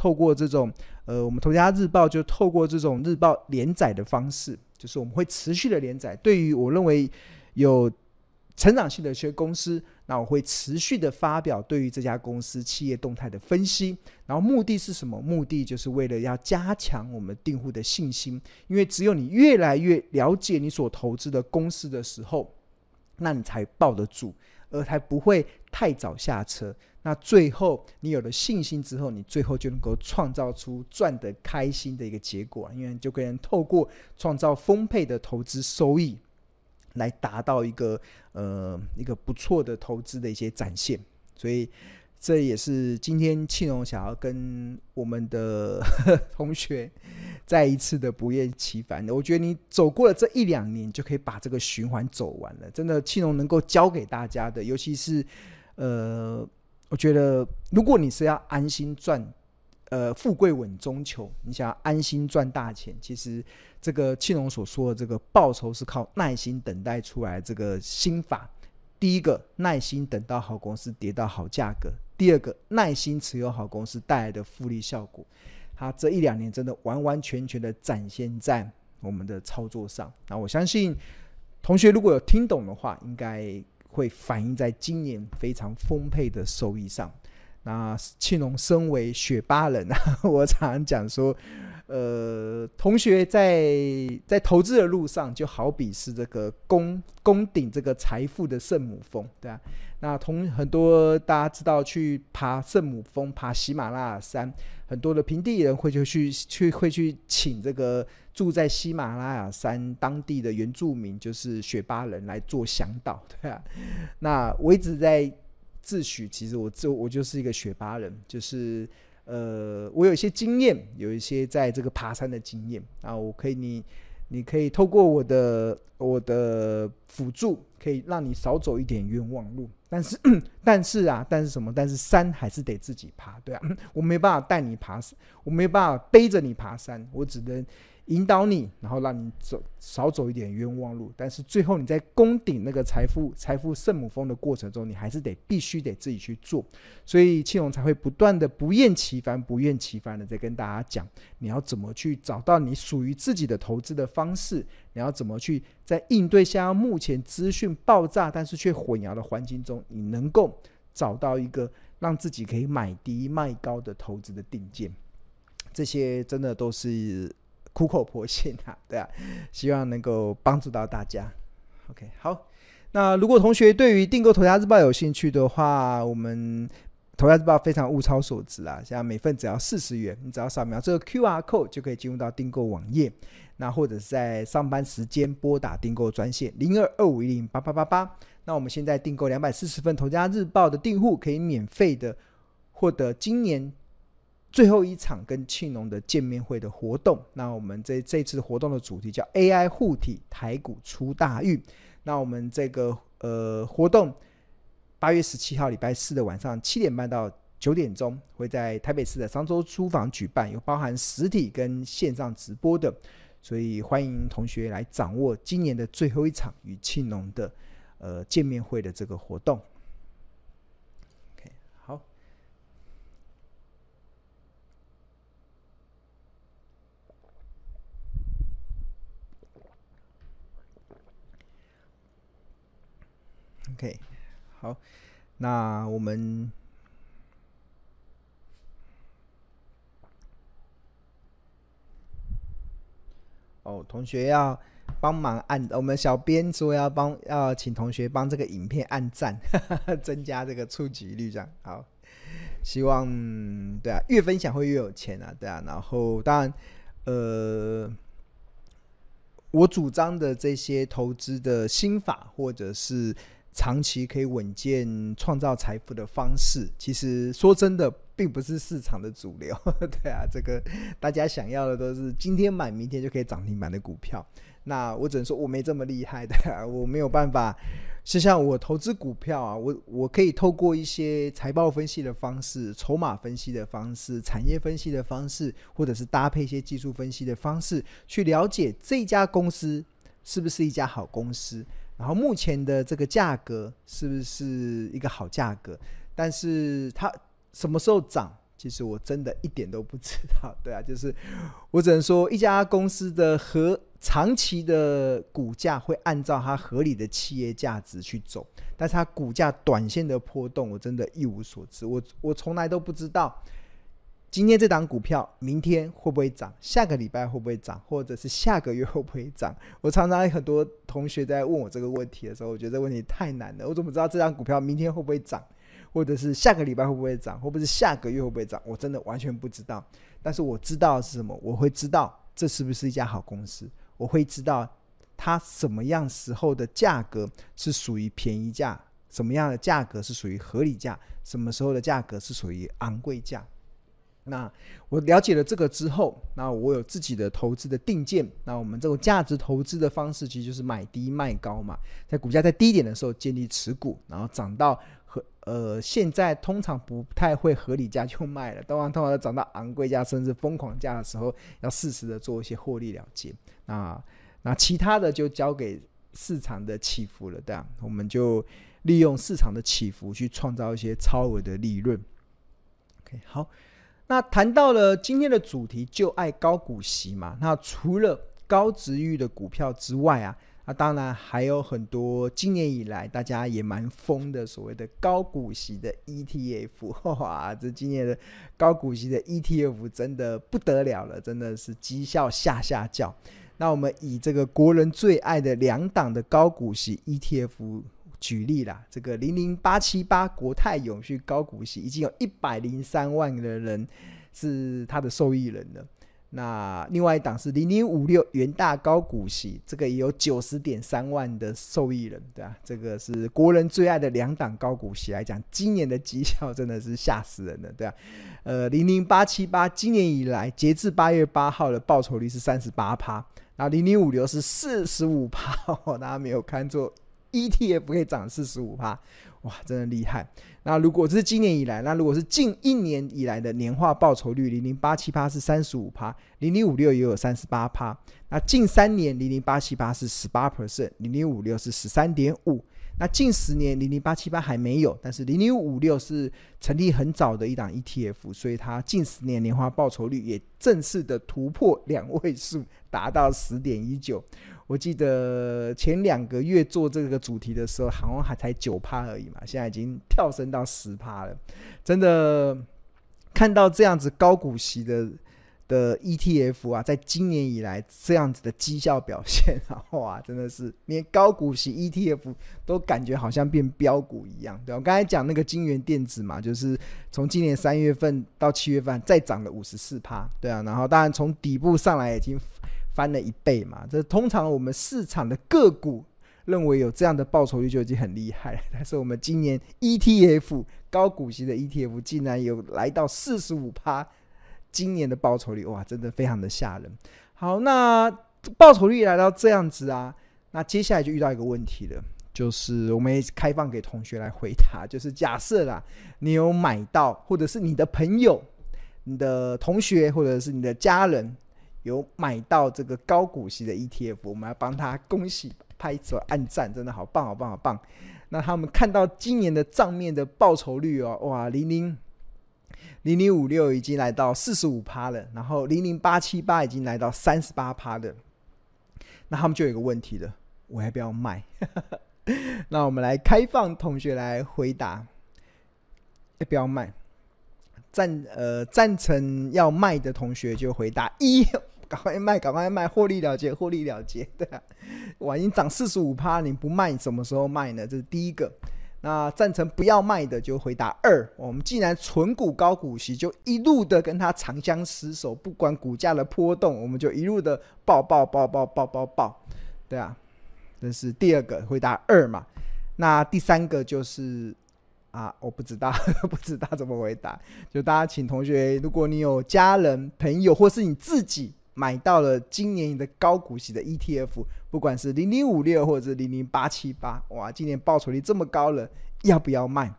透过这种呃，我们头家日报就透过这种日报连载的方式，就是我们会持续的连载。对于我认为有成长性的一些公司，那我会持续的发表对于这家公司企业动态的分析。然后目的是什么？目的就是为了要加强我们订户的信心，因为只有你越来越了解你所投资的公司的时候，那你才抱得住。而才不会太早下车，那最后你有了信心之后，你最后就能够创造出赚得开心的一个结果，因为就可以透过创造丰沛的投资收益，来达到一个呃一个不错的投资的一些展现，所以。这也是今天庆荣想要跟我们的 同学再一次的不厌其烦的。我觉得你走过了这一两年，就可以把这个循环走完了。真的，庆荣能够教给大家的，尤其是呃，我觉得如果你是要安心赚，呃，富贵稳中求，你想要安心赚大钱，其实这个庆荣所说的这个报酬是靠耐心等待出来这个心法。第一个，耐心等到好公司跌到好价格。第二个，耐心持有好公司带来的复利效果，它这一两年真的完完全全的展现在我们的操作上。那我相信同学如果有听懂的话，应该会反映在今年非常丰沛的收益上。那庆隆身为雪巴人啊，我常常讲说。呃，同学在在投资的路上，就好比是这个攻攻顶这个财富的圣母峰，对啊。那同很多大家知道去爬圣母峰、爬喜马拉雅山，很多的平地人会就去去会去请这个住在喜马拉雅山当地的原住民，就是雪巴人来做向导，对啊。那我一直在自诩，其实我就我就是一个雪巴人，就是。呃，我有一些经验，有一些在这个爬山的经验。啊，我可以你，你可以透过我的我的辅助，可以让你少走一点冤枉路。但是，但是啊，但是什么？但是山还是得自己爬，对啊，我没办法带你爬，我没办法背着你爬山，我只能。引导你，然后让你走少走一点冤枉路，但是最后你在攻顶那个财富财富圣母峰的过程中，你还是得必须得自己去做，所以庆荣才会不断的不厌其烦、不厌其烦的在跟大家讲，你要怎么去找到你属于自己的投资的方式，你要怎么去在应对现在目前资讯爆炸但是却混淆的环境中，你能够找到一个让自己可以买低卖高的投资的定见，这些真的都是。苦口婆心啊，对啊，希望能够帮助到大家。OK，好，那如果同学对于订购《头家日报》有兴趣的话，我们《头家日报》非常物超所值啊，像每份只要四十元，你只要扫描这个 QR code 就可以进入到订购网页。那或者是在上班时间拨打订购专线零二二五一零八八八八。那我们现在订购两百四十份《头家日报》的订户，可以免费的获得今年。最后一场跟庆隆的见面会的活动，那我们这这次活动的主题叫 AI 护体，台股出大运。那我们这个呃活动，八月十七号礼拜四的晚上七点半到九点钟，会在台北市的商周书房举办，有包含实体跟线上直播的，所以欢迎同学来掌握今年的最后一场与庆隆的呃见面会的这个活动。好 OK，好，那我们哦，同学要帮忙按，我们小编说要帮，要请同学帮这个影片按赞，增加这个触及率，这样好。希望对啊，越分享会越有钱啊，对啊。然后当然，呃，我主张的这些投资的心法，或者是。长期可以稳健创造财富的方式，其实说真的，并不是市场的主流。对啊，这个大家想要的都是今天买，明天就可以涨停板的股票。那我只能说我没这么厉害的，我没有办法。就像我投资股票啊，我我可以透过一些财报分析的方式、筹码分析的方式、产业分析的方式，或者是搭配一些技术分析的方式，去了解这家公司是不是一家好公司。然后目前的这个价格是不是一个好价格？但是它什么时候涨，其实我真的一点都不知道，对啊，就是我只能说一家公司的和长期的股价会按照它合理的企业价值去走，但是它股价短线的波动，我真的一无所知，我我从来都不知道。今天这档股票，明天会不会涨？下个礼拜会不会涨？或者是下个月会不会涨？我常常有很多同学在问我这个问题的时候，我觉得这问题太难了。我怎么知道这档股票明天会不会涨？或者是下个礼拜会不会涨？或者是下个月会不会涨？我真的完全不知道。但是我知道是什么？我会知道这是不是一家好公司。我会知道它什么样时候的价格是属于便宜价，什么样的价格是属于合理价，什么时候的价格是属于昂贵价。那我了解了这个之后，那我有自己的投资的定见。那我们这种价值投资的方式，其实就是买低卖高嘛，在股价在低点的时候建立持股，然后涨到合呃现在通常不太会合理价就卖了，当然通常涨到昂贵价甚至疯狂价的时候，要适时的做一些获利了结。那那其他的就交给市场的起伏了，对啊，我们就利用市场的起伏去创造一些超额的利润。OK，好。那谈到了今天的主题，就爱高股息嘛。那除了高值域的股票之外啊，那当然还有很多今年以来大家也蛮疯的所谓的高股息的 ETF。哇，这今年的高股息的 ETF 真的不得了了，真的是绩效下下叫。那我们以这个国人最爱的两档的高股息 ETF。举例啦，这个零零八七八国泰永续高股息已经有一百零三万的人是他的受益人了。那另外一档是零零五六元大高股息，这个也有九十点三万的受益人，对啊，这个是国人最爱的两档高股息来讲，今年的绩效真的是吓死人了，对啊。呃，零零八七八今年以来截至八月八号的报酬率是三十八趴，然后零零五六是四十五趴，大家没有看错。ETF 可以涨四十五趴，哇，真的厉害！那如果这是今年以来，那如果是近一年以来的年化报酬率，零零八七八是三十五趴，零零五六也有三十八趴。那近三年零零八七八是十八 percent，零零五六是十三点五。那近十年零零八七八还没有，但是零零五六是成立很早的一档 ETF，所以它近十年年化报酬率也正式的突破两位数，达到十点一九。我记得前两个月做这个主题的时候，好像还才九趴而已嘛，现在已经跳升到十趴了。真的看到这样子高股息的的 ETF 啊，在今年以来这样子的绩效表现然后啊，真的是连高股息 ETF 都感觉好像变标股一样。对，我刚才讲那个京元电子嘛，就是从今年三月份到七月份再涨了五十四趴，对啊，然后当然从底部上来已经。翻了一倍嘛？这通常我们市场的个股认为有这样的报酬率就已经很厉害了。但是我们今年 ETF 高股息的 ETF 竟然有来到四十五趴，今年的报酬率哇，真的非常的吓人。好，那报酬率来到这样子啊，那接下来就遇到一个问题了，就是我们也开放给同学来回答，就是假设啦，你有买到，或者是你的朋友、你的同学，或者是你的家人。有买到这个高股息的 ETF，我们要帮他恭喜、拍手、按赞，真的好棒、好棒、好棒！那他们看到今年的账面的报酬率哦，哇，零零零零五六已经来到四十五趴了，然后零零八七八已经来到三十八趴的，那他们就有一个问题了，我要不要卖？那我们来开放同学来回答，要不要卖？赞呃赞成要卖的同学就回答一。赶快卖，赶快卖，获利了结，获利了结，对啊，哇，已经涨四十五趴，你不卖，什么时候卖呢？这是第一个。那赞成不要卖的就回答二。我们既然存股高股息，就一路的跟他长相厮守，不管股价的波动，我们就一路的爆爆爆爆爆爆爆，对啊，这是第二个回答二嘛。那第三个就是啊，我不知道，不知道怎么回答。就大家请同学，如果你有家人、朋友，或是你自己。买到了今年的高股息的 ETF，不管是零零五六或者零零八七八，哇，今年报酬率这么高了，要不要卖？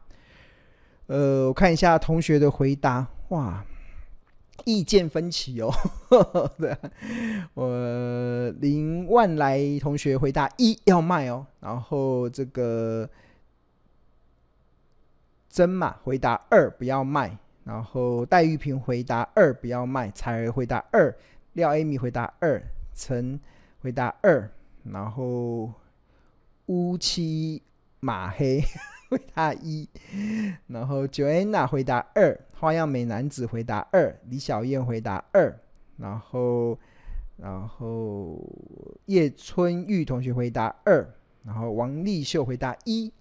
呃，我看一下同学的回答，哇，意见分歧哦。对，我林万来同学回答一要卖哦，然后这个真马回答二不要卖。然后戴玉平回答二，不要卖。彩儿回答二，廖 Amy 回答二，陈回答二，然后乌漆马黑 回答一，然后 Joanna 回答二，花样美男子回答二，李小燕回答二，然后然后叶春玉同学回答二，然后王丽秀回答一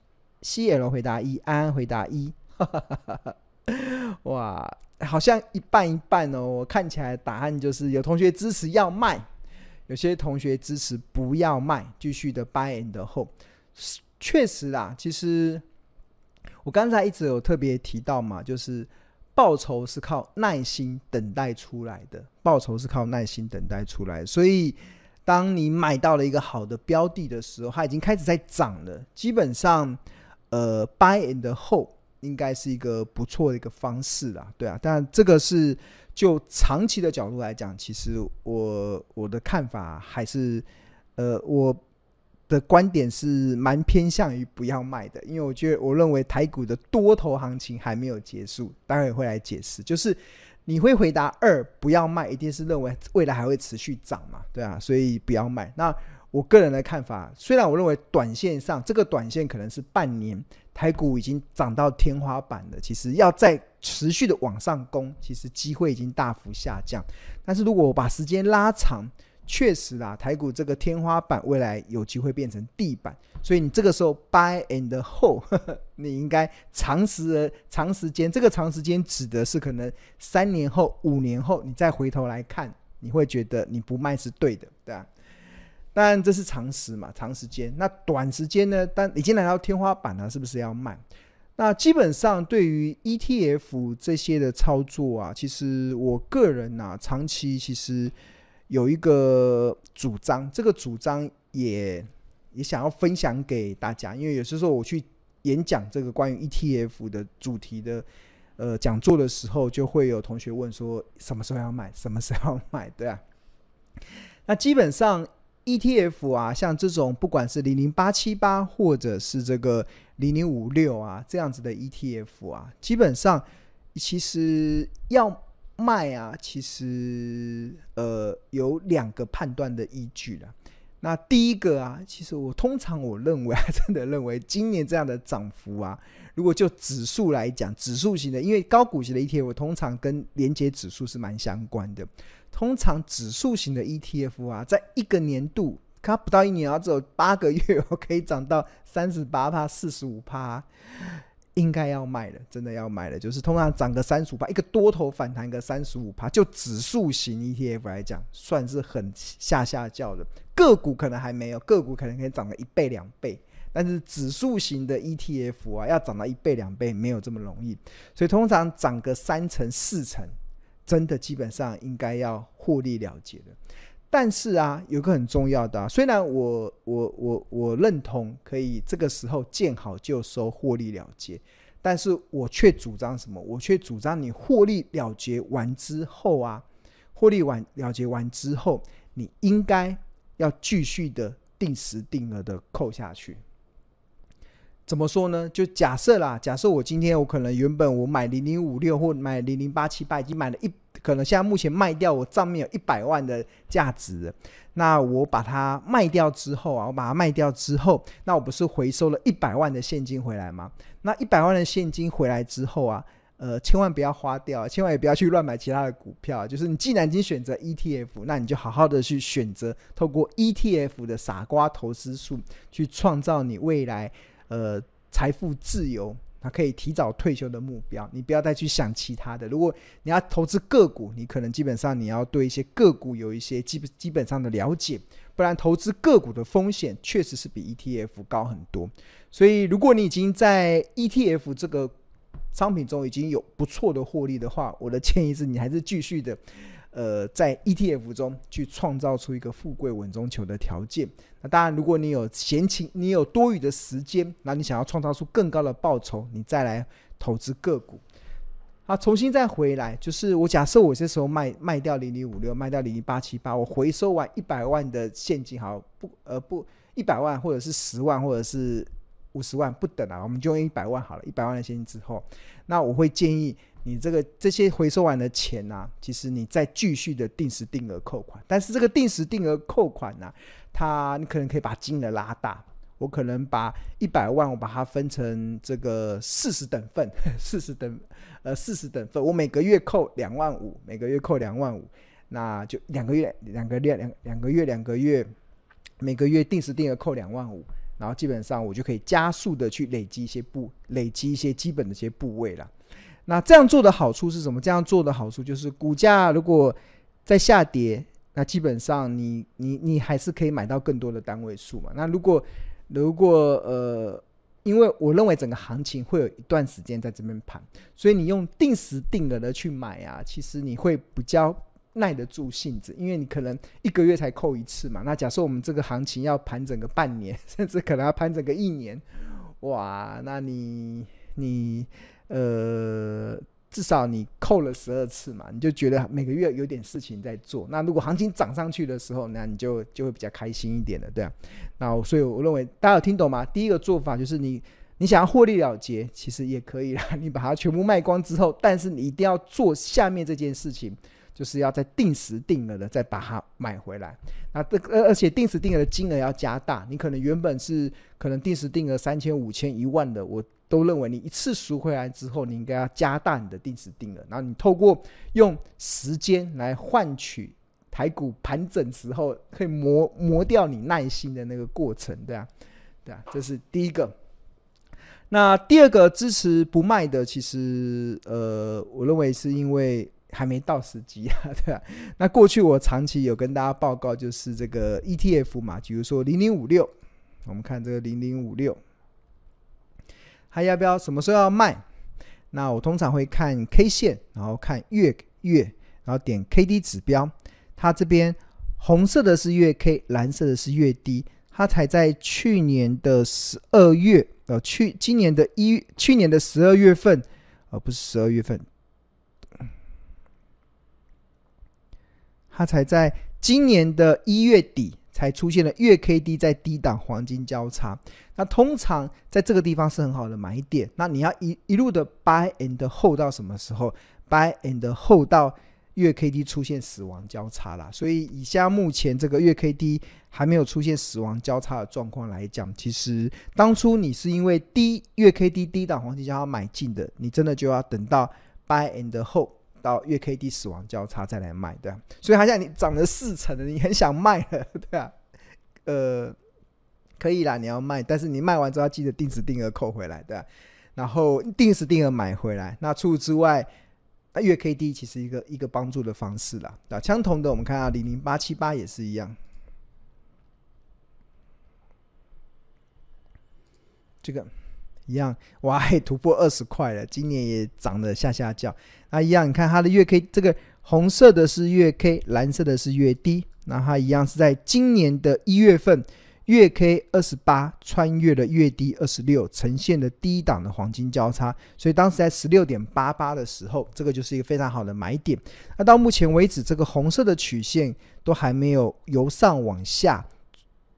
，CL 回答一，安安回答一。哈哈哈哈哈哇，好像一半一半哦。我看起来答案就是有同学支持要卖，有些同学支持不要卖，继续的 buy and hold。确实啦，其实我刚才一直有特别提到嘛，就是报酬是靠耐心等待出来的，报酬是靠耐心等待出来。所以，当你买到了一个好的标的的时候，它已经开始在涨了，基本上，呃，buy and hold。应该是一个不错的一个方式啦，对啊，但这个是就长期的角度来讲，其实我我的看法还是，呃，我的观点是蛮偏向于不要卖的，因为我觉得我认为台股的多头行情还没有结束，待会会来解释。就是你会回答二不要卖，一定是认为未来还会持续涨嘛，对啊，所以不要卖。那我个人的看法，虽然我认为短线上这个短线可能是半年。台股已经涨到天花板了，其实要再持续的往上攻，其实机会已经大幅下降。但是如果我把时间拉长，确实啦，台股这个天花板未来有机会变成地板，所以你这个时候 buy and hold，你应该长时的长时间，这个长时间指的是可能三年后、五年后，你再回头来看，你会觉得你不卖是对的，对吧？然这是长时嘛，长时间。那短时间呢？但已经来到天花板了，是不是要卖？那基本上对于 ETF 这些的操作啊，其实我个人呐、啊，长期其实有一个主张，这个主张也也想要分享给大家，因为有时候我去演讲这个关于 ETF 的主题的呃讲座的时候，就会有同学问说，什么时候要卖？什么时候要卖？对啊。那基本上。ETF 啊，像这种不管是零零八七八或者是这个零零五六啊，这样子的 ETF 啊，基本上其实要卖啊，其实呃有两个判断的依据了。那第一个啊，其实我通常我认为啊，真的认为今年这样的涨幅啊，如果就指数来讲，指数型的，因为高股息的 ETF 通常跟连结指数是蛮相关的。通常指数型的 ETF 啊，在一个年度，它不到一年，啊，只有八个月，我可以涨到三十八趴、四十五趴，应该要卖了，真的要卖了。就是通常涨个三十五趴，一个多头反弹个三十五趴，就指数型 ETF 来讲，算是很下下叫的。个股可能还没有，个股可能可以涨个一倍两倍，但是指数型的 ETF 啊，要涨到一倍两倍没有这么容易，所以通常涨个三成四成。真的基本上应该要获利了结的，但是啊，有个很重要的啊，虽然我我我我认同可以这个时候见好就收获利了结，但是我却主张什么？我却主张你获利了结完之后啊，获利完了结完之后，你应该要继续的定时定额的扣下去。怎么说呢？就假设啦，假设我今天我可能原本我买零零五六或买零零八七八已经买了一，可能现在目前卖掉我账面有一百万的价值，那我把它卖掉之后啊，我把它卖掉之后，那我不是回收了一百万的现金回来吗？那一百万的现金回来之后啊，呃，千万不要花掉，千万也不要去乱买其他的股票。就是你既然已经选择 ETF，那你就好好的去选择透过 ETF 的傻瓜投资术去创造你未来。呃，财富自由，他可以提早退休的目标，你不要再去想其他的。如果你要投资个股，你可能基本上你要对一些个股有一些基本基本上的了解，不然投资个股的风险确实是比 ETF 高很多。所以，如果你已经在 ETF 这个商品中已经有不错的获利的话，我的建议是你还是继续的。呃，在 ETF 中去创造出一个富贵稳中求的条件。那当然，如果你有闲情，你有多余的时间，那你想要创造出更高的报酬，你再来投资个股。好，重新再回来，就是我假设我这时候卖卖掉零零五六，卖掉零零八七八，我回收完一百万的现金，好不？呃不，一百万或者是十万或者是五十万不等啊，我们就用一百万好了，一百万的现金之后，那我会建议你这个这些回收完的钱呢、啊，其实你再继续的定时定额扣款，但是这个定时定额扣款呢、它你可能可以把金额拉大。我可能把一百万，我把它分成这个四十等份，四十等，呃，四十等份。我每个月扣两万五，每个月扣两万五，那就两个月，两个月，两两个月，两个月，每个月定时定额扣两万五，然后基本上我就可以加速的去累积一些部，累积一些基本的一些部位了。那这样做的好处是什么？这样做的好处就是股价如果在下跌，那基本上你你你还是可以买到更多的单位数嘛。那如果如果呃，因为我认为整个行情会有一段时间在这边盘，所以你用定时定额的去买啊，其实你会比较耐得住性子，因为你可能一个月才扣一次嘛。那假设我们这个行情要盘整个半年，甚至可能要盘整个一年，哇，那你你呃。至少你扣了十二次嘛，你就觉得每个月有点事情在做。那如果行情涨上去的时候，那你就就会比较开心一点了，对啊。那所以我认为大家有听懂吗？第一个做法就是你你想要获利了结，其实也可以啦。你把它全部卖光之后，但是你一定要做下面这件事情，就是要再定时定额的再把它买回来。那这个而且定时定额的金额要加大，你可能原本是可能定时定额三千、五千、一万的，我。都认为你一次赎回来之后，你应该要加大你的定时定额，然后你透过用时间来换取台股盘整时候可以磨磨掉你耐心的那个过程，对啊，对啊，这是第一个。那第二个支持不卖的，其实呃，我认为是因为还没到时机啊，对啊。那过去我长期有跟大家报告，就是这个 ETF 嘛，比如说零零五六，我们看这个零零五六。还要不要？什么时候要卖？那我通常会看 K 线，然后看月月，然后点 KD 指标。它这边红色的是月 K，蓝色的是月 D。它才在去年的十二月，呃，去今年的一去年的十二月份，呃、不是十二月份。它才在今年的一月底。才出现了月 K D 在低档黄金交叉，那通常在这个地方是很好的买点。那你要一一路的 buy and hold 到什么时候？buy and hold 到月 K D 出现死亡交叉啦。所以以下目前这个月 K D 还没有出现死亡交叉的状况来讲，其实当初你是因为低月 K D 低档黄金交叉买进的，你真的就要等到 buy and hold。到月 K D 死亡交叉再来卖，对啊，所以好像你涨了四成了，你很想卖了，对啊，呃，可以啦，你要卖，但是你卖完之后要记得定时定额扣回来，对，然后定时定额买回来。那除此之外，那月 K D 其实一个一个帮助的方式啦，对啊，相同的，我们看下零零八七八也是一样，这个。一样，哇，突破二十块了，今年也涨得吓吓叫。那一样，你看它的月 K，这个红色的是月 K，蓝色的是月 D。那它一样是在今年的一月份，月 K 二十八穿越了月 D 二十六，呈现了低档的黄金交叉。所以当时在十六点八八的时候，这个就是一个非常好的买点。那到目前为止，这个红色的曲线都还没有由上往下。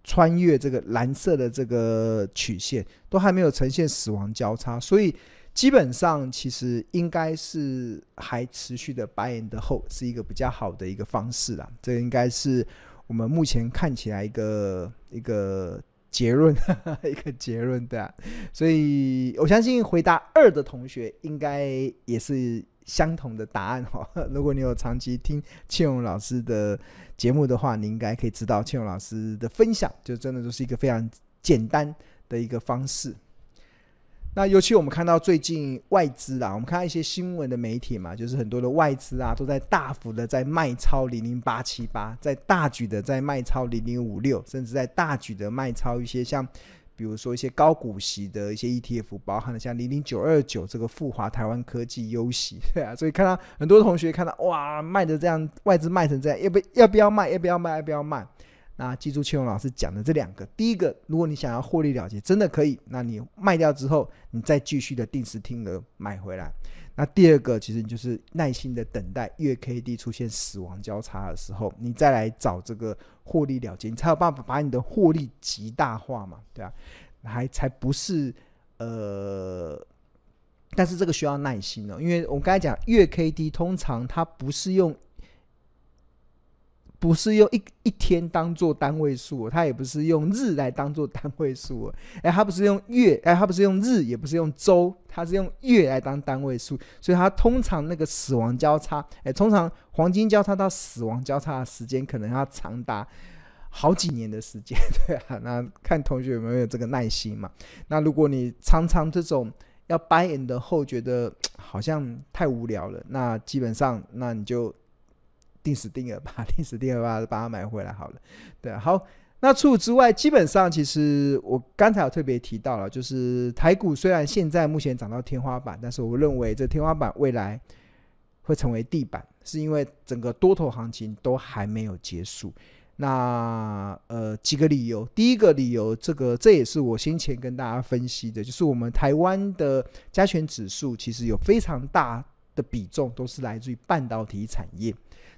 穿越这个蓝色的这个曲线都还没有呈现死亡交叉，所以基本上其实应该是还持续的 buy and hold 是一个比较好的一个方式啦。这应该是我们目前看起来一个一个结论，一个结论对啊。所以我相信回答二的同学应该也是相同的答案哈。如果你有长期听庆荣老师的。节目的话，你应该可以知道，庆荣老师的分享就真的就是一个非常简单的一个方式。那尤其我们看到最近外资啦，我们看到一些新闻的媒体嘛，就是很多的外资啊都在大幅的在卖超零零八七八，在大举的在卖超零零五六，甚至在大举的卖超一些像。比如说一些高股息的一些 ETF，包含了像零零九二九这个富华台湾科技优息，对啊，所以看到很多同学看到哇卖的这样，外资卖成这样，要不要不要卖？要不要卖？要不要卖？那记住庆荣老师讲的这两个，第一个，如果你想要获利了结，真的可以，那你卖掉之后，你再继续的定时定额买回来。那第二个，其实你就是耐心的等待月 K D 出现死亡交叉的时候，你再来找这个获利了结，你才有办法把你的获利极大化嘛，对啊。还才不是呃，但是这个需要耐心哦，因为我们刚才讲月 K D 通常它不是用。不是用一一天当做单位数，它也不是用日来当做单位数，哎，它不是用月，哎，它不是用日，也不是用周，它是用月来当单位数，所以它通常那个死亡交叉，哎，通常黄金交叉到死亡交叉的时间可能要长达好几年的时间，对啊，那看同学有没有这个耐心嘛？那如果你常常这种要 buy in 的后觉得好像太无聊了，那基本上那你就。定时定额吧 定时定额吧把它买回来好了，对，好。那除此之外，基本上其实我刚才有特别提到了，就是台股虽然现在目前涨到天花板，但是我认为这天花板未来会成为地板，是因为整个多头行情都还没有结束。那呃几个理由，第一个理由，这个这也是我先前跟大家分析的，就是我们台湾的加权指数其实有非常大的比重都是来自于半导体产业。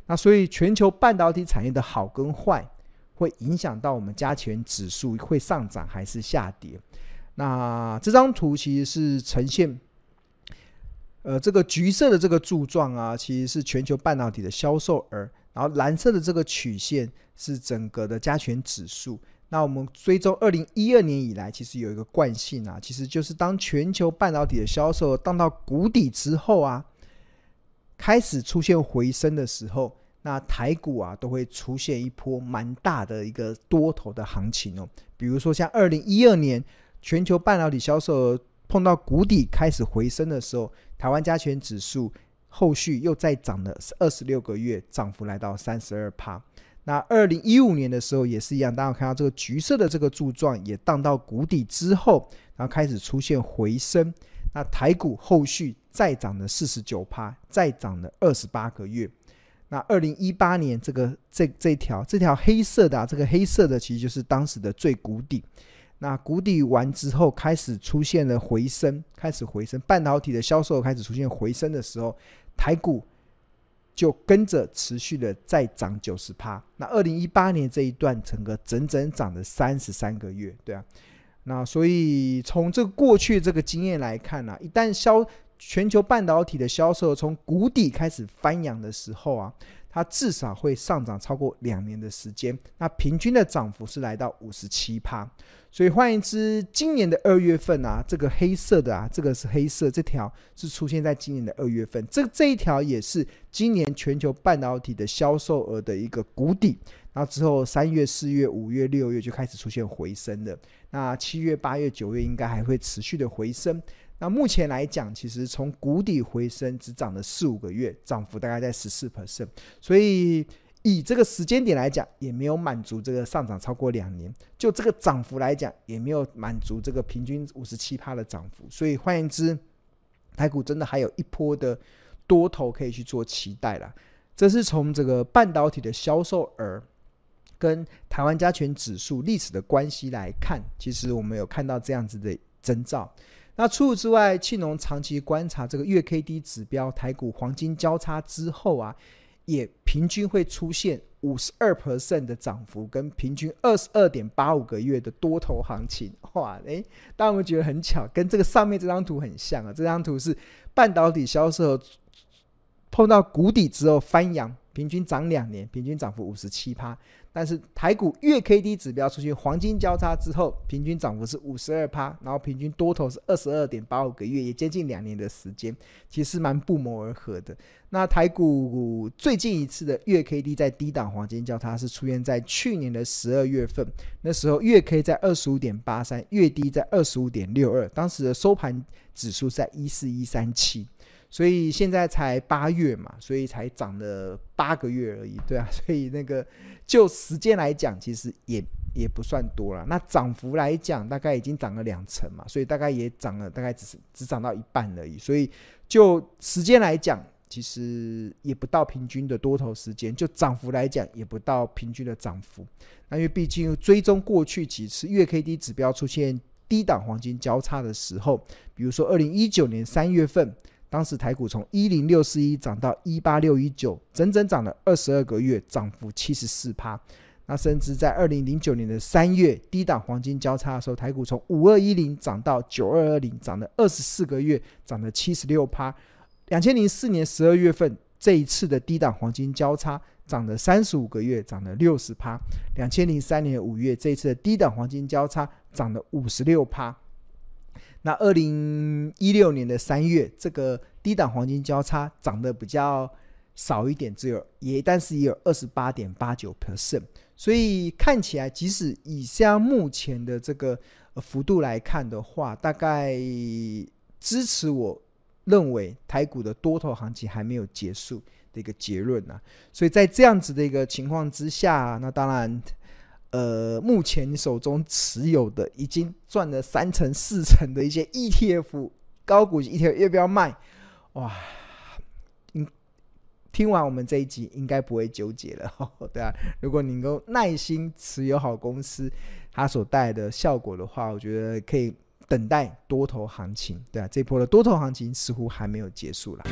那所以全球半导体产业的好跟坏，会影响到我们加权指数会上涨还是下跌。那这张图其实是呈现，呃，这个橘色的这个柱状啊，其实是全球半导体的销售额，然后蓝色的这个曲线是整个的加权指数。那我们追踪二零一二年以来，其实有一个惯性啊，其实就是当全球半导体的销售降到谷底之后啊。开始出现回升的时候，那台股啊都会出现一波蛮大的一个多头的行情哦。比如说像二零一二年全球半导体销售额碰到谷底开始回升的时候，台湾加权指数后续又再涨了二十六个月，涨幅来到三十二趴。那二零一五年的时候也是一样，大家看到这个橘色的这个柱状也荡到谷底之后，然后开始出现回升。那台股后续再涨了四十九趴，再涨了二十八个月。那二零一八年这个这这条这条黑色的啊，这个黑色的其实就是当时的最谷底。那谷底完之后，开始出现了回升，开始回升，半导体的销售开始出现回升的时候，台股就跟着持续的再涨九十趴。那二零一八年这一段整个整整涨了三十三个月，对啊。那所以从这个过去这个经验来看呢、一旦销全球半导体的销售从谷底开始翻扬的时候啊，它至少会上涨超过两年的时间。那平均的涨幅是来到五十七趴。所以换言之，今年的二月份啊，这个黑色的啊，这个是黑色这条是出现在今年的二月份。这这一条也是今年全球半导体的销售额的一个谷底。然后之后三月、四月、五月、六月就开始出现回升的。那七月、八月、九月应该还会持续的回升。那目前来讲，其实从谷底回升只涨了四五个月，涨幅大概在十四 percent。所以以这个时间点来讲，也没有满足这个上涨超过两年。就这个涨幅来讲，也没有满足这个平均五十七趴的涨幅。所以换言之，台股真的还有一波的多头可以去做期待了。这是从这个半导体的销售额。跟台湾加权指数历史的关系来看，其实我们有看到这样子的征兆。那除此之外，庆农长期观察这个月 K D 指标，台股黄金交叉之后啊，也平均会出现五十二 percent 的涨幅，跟平均二十二点八五个月的多头行情。哇，诶，大家有没有觉得很巧？跟这个上面这张图很像啊。这张图是半导体销售碰到谷底之后翻扬，平均涨两年，平均涨幅五十七趴。但是台股月 K D 指标出现黄金交叉之后，平均涨幅是五十二趴，然后平均多头是二十二点八五个月，也接近两年的时间，其实蛮不谋而合的。那台股最近一次的月 K D 在低档黄金交叉是出现在去年的十二月份，那时候月 K 在二十五点八三，月低在二十五点六二，当时的收盘指数在一四一三七。所以现在才八月嘛，所以才涨了八个月而已，对啊，所以那个就时间来讲，其实也也不算多了。那涨幅来讲，大概已经涨了两成嘛，所以大概也涨了，大概只是只涨到一半而已。所以就时间来讲，其实也不到平均的多头时间；就涨幅来讲，也不到平均的涨幅。那因为毕竟追踪过去几次月 K D 指标出现低档黄金交叉的时候，比如说二零一九年三月份。当时台股从一零六四一涨到一八六一九，整整涨了二十二个月，涨幅七十四趴。那甚至在二零零九年的三月低档黄金交叉的时候，台股从五二一零涨到九二二零，涨了二十四个月，涨了七十六趴。两千零四年十二月份这一次的低档黄金交叉涨了三十五个月，涨了六十趴。两千零三年五月这一次的低档黄金交叉涨了五十六趴。那二零一六年的三月，这个低档黄金交叉涨得比较少一点，只有也，但是也有二十八点八九 percent。所以看起来，即使以像目前的这个幅度来看的话，大概支持我认为台股的多头行情还没有结束的一个结论啊。所以在这样子的一个情况之下，那当然。呃，目前手中持有的已经赚了三成四成的一些 ETF 高股息 ETF，要不要卖？哇，你，听完我们这一集，应该不会纠结了，对啊。如果你能够耐心持有好公司，它所带来的效果的话，我觉得可以等待多头行情，对啊。这波的多头行情似乎还没有结束了。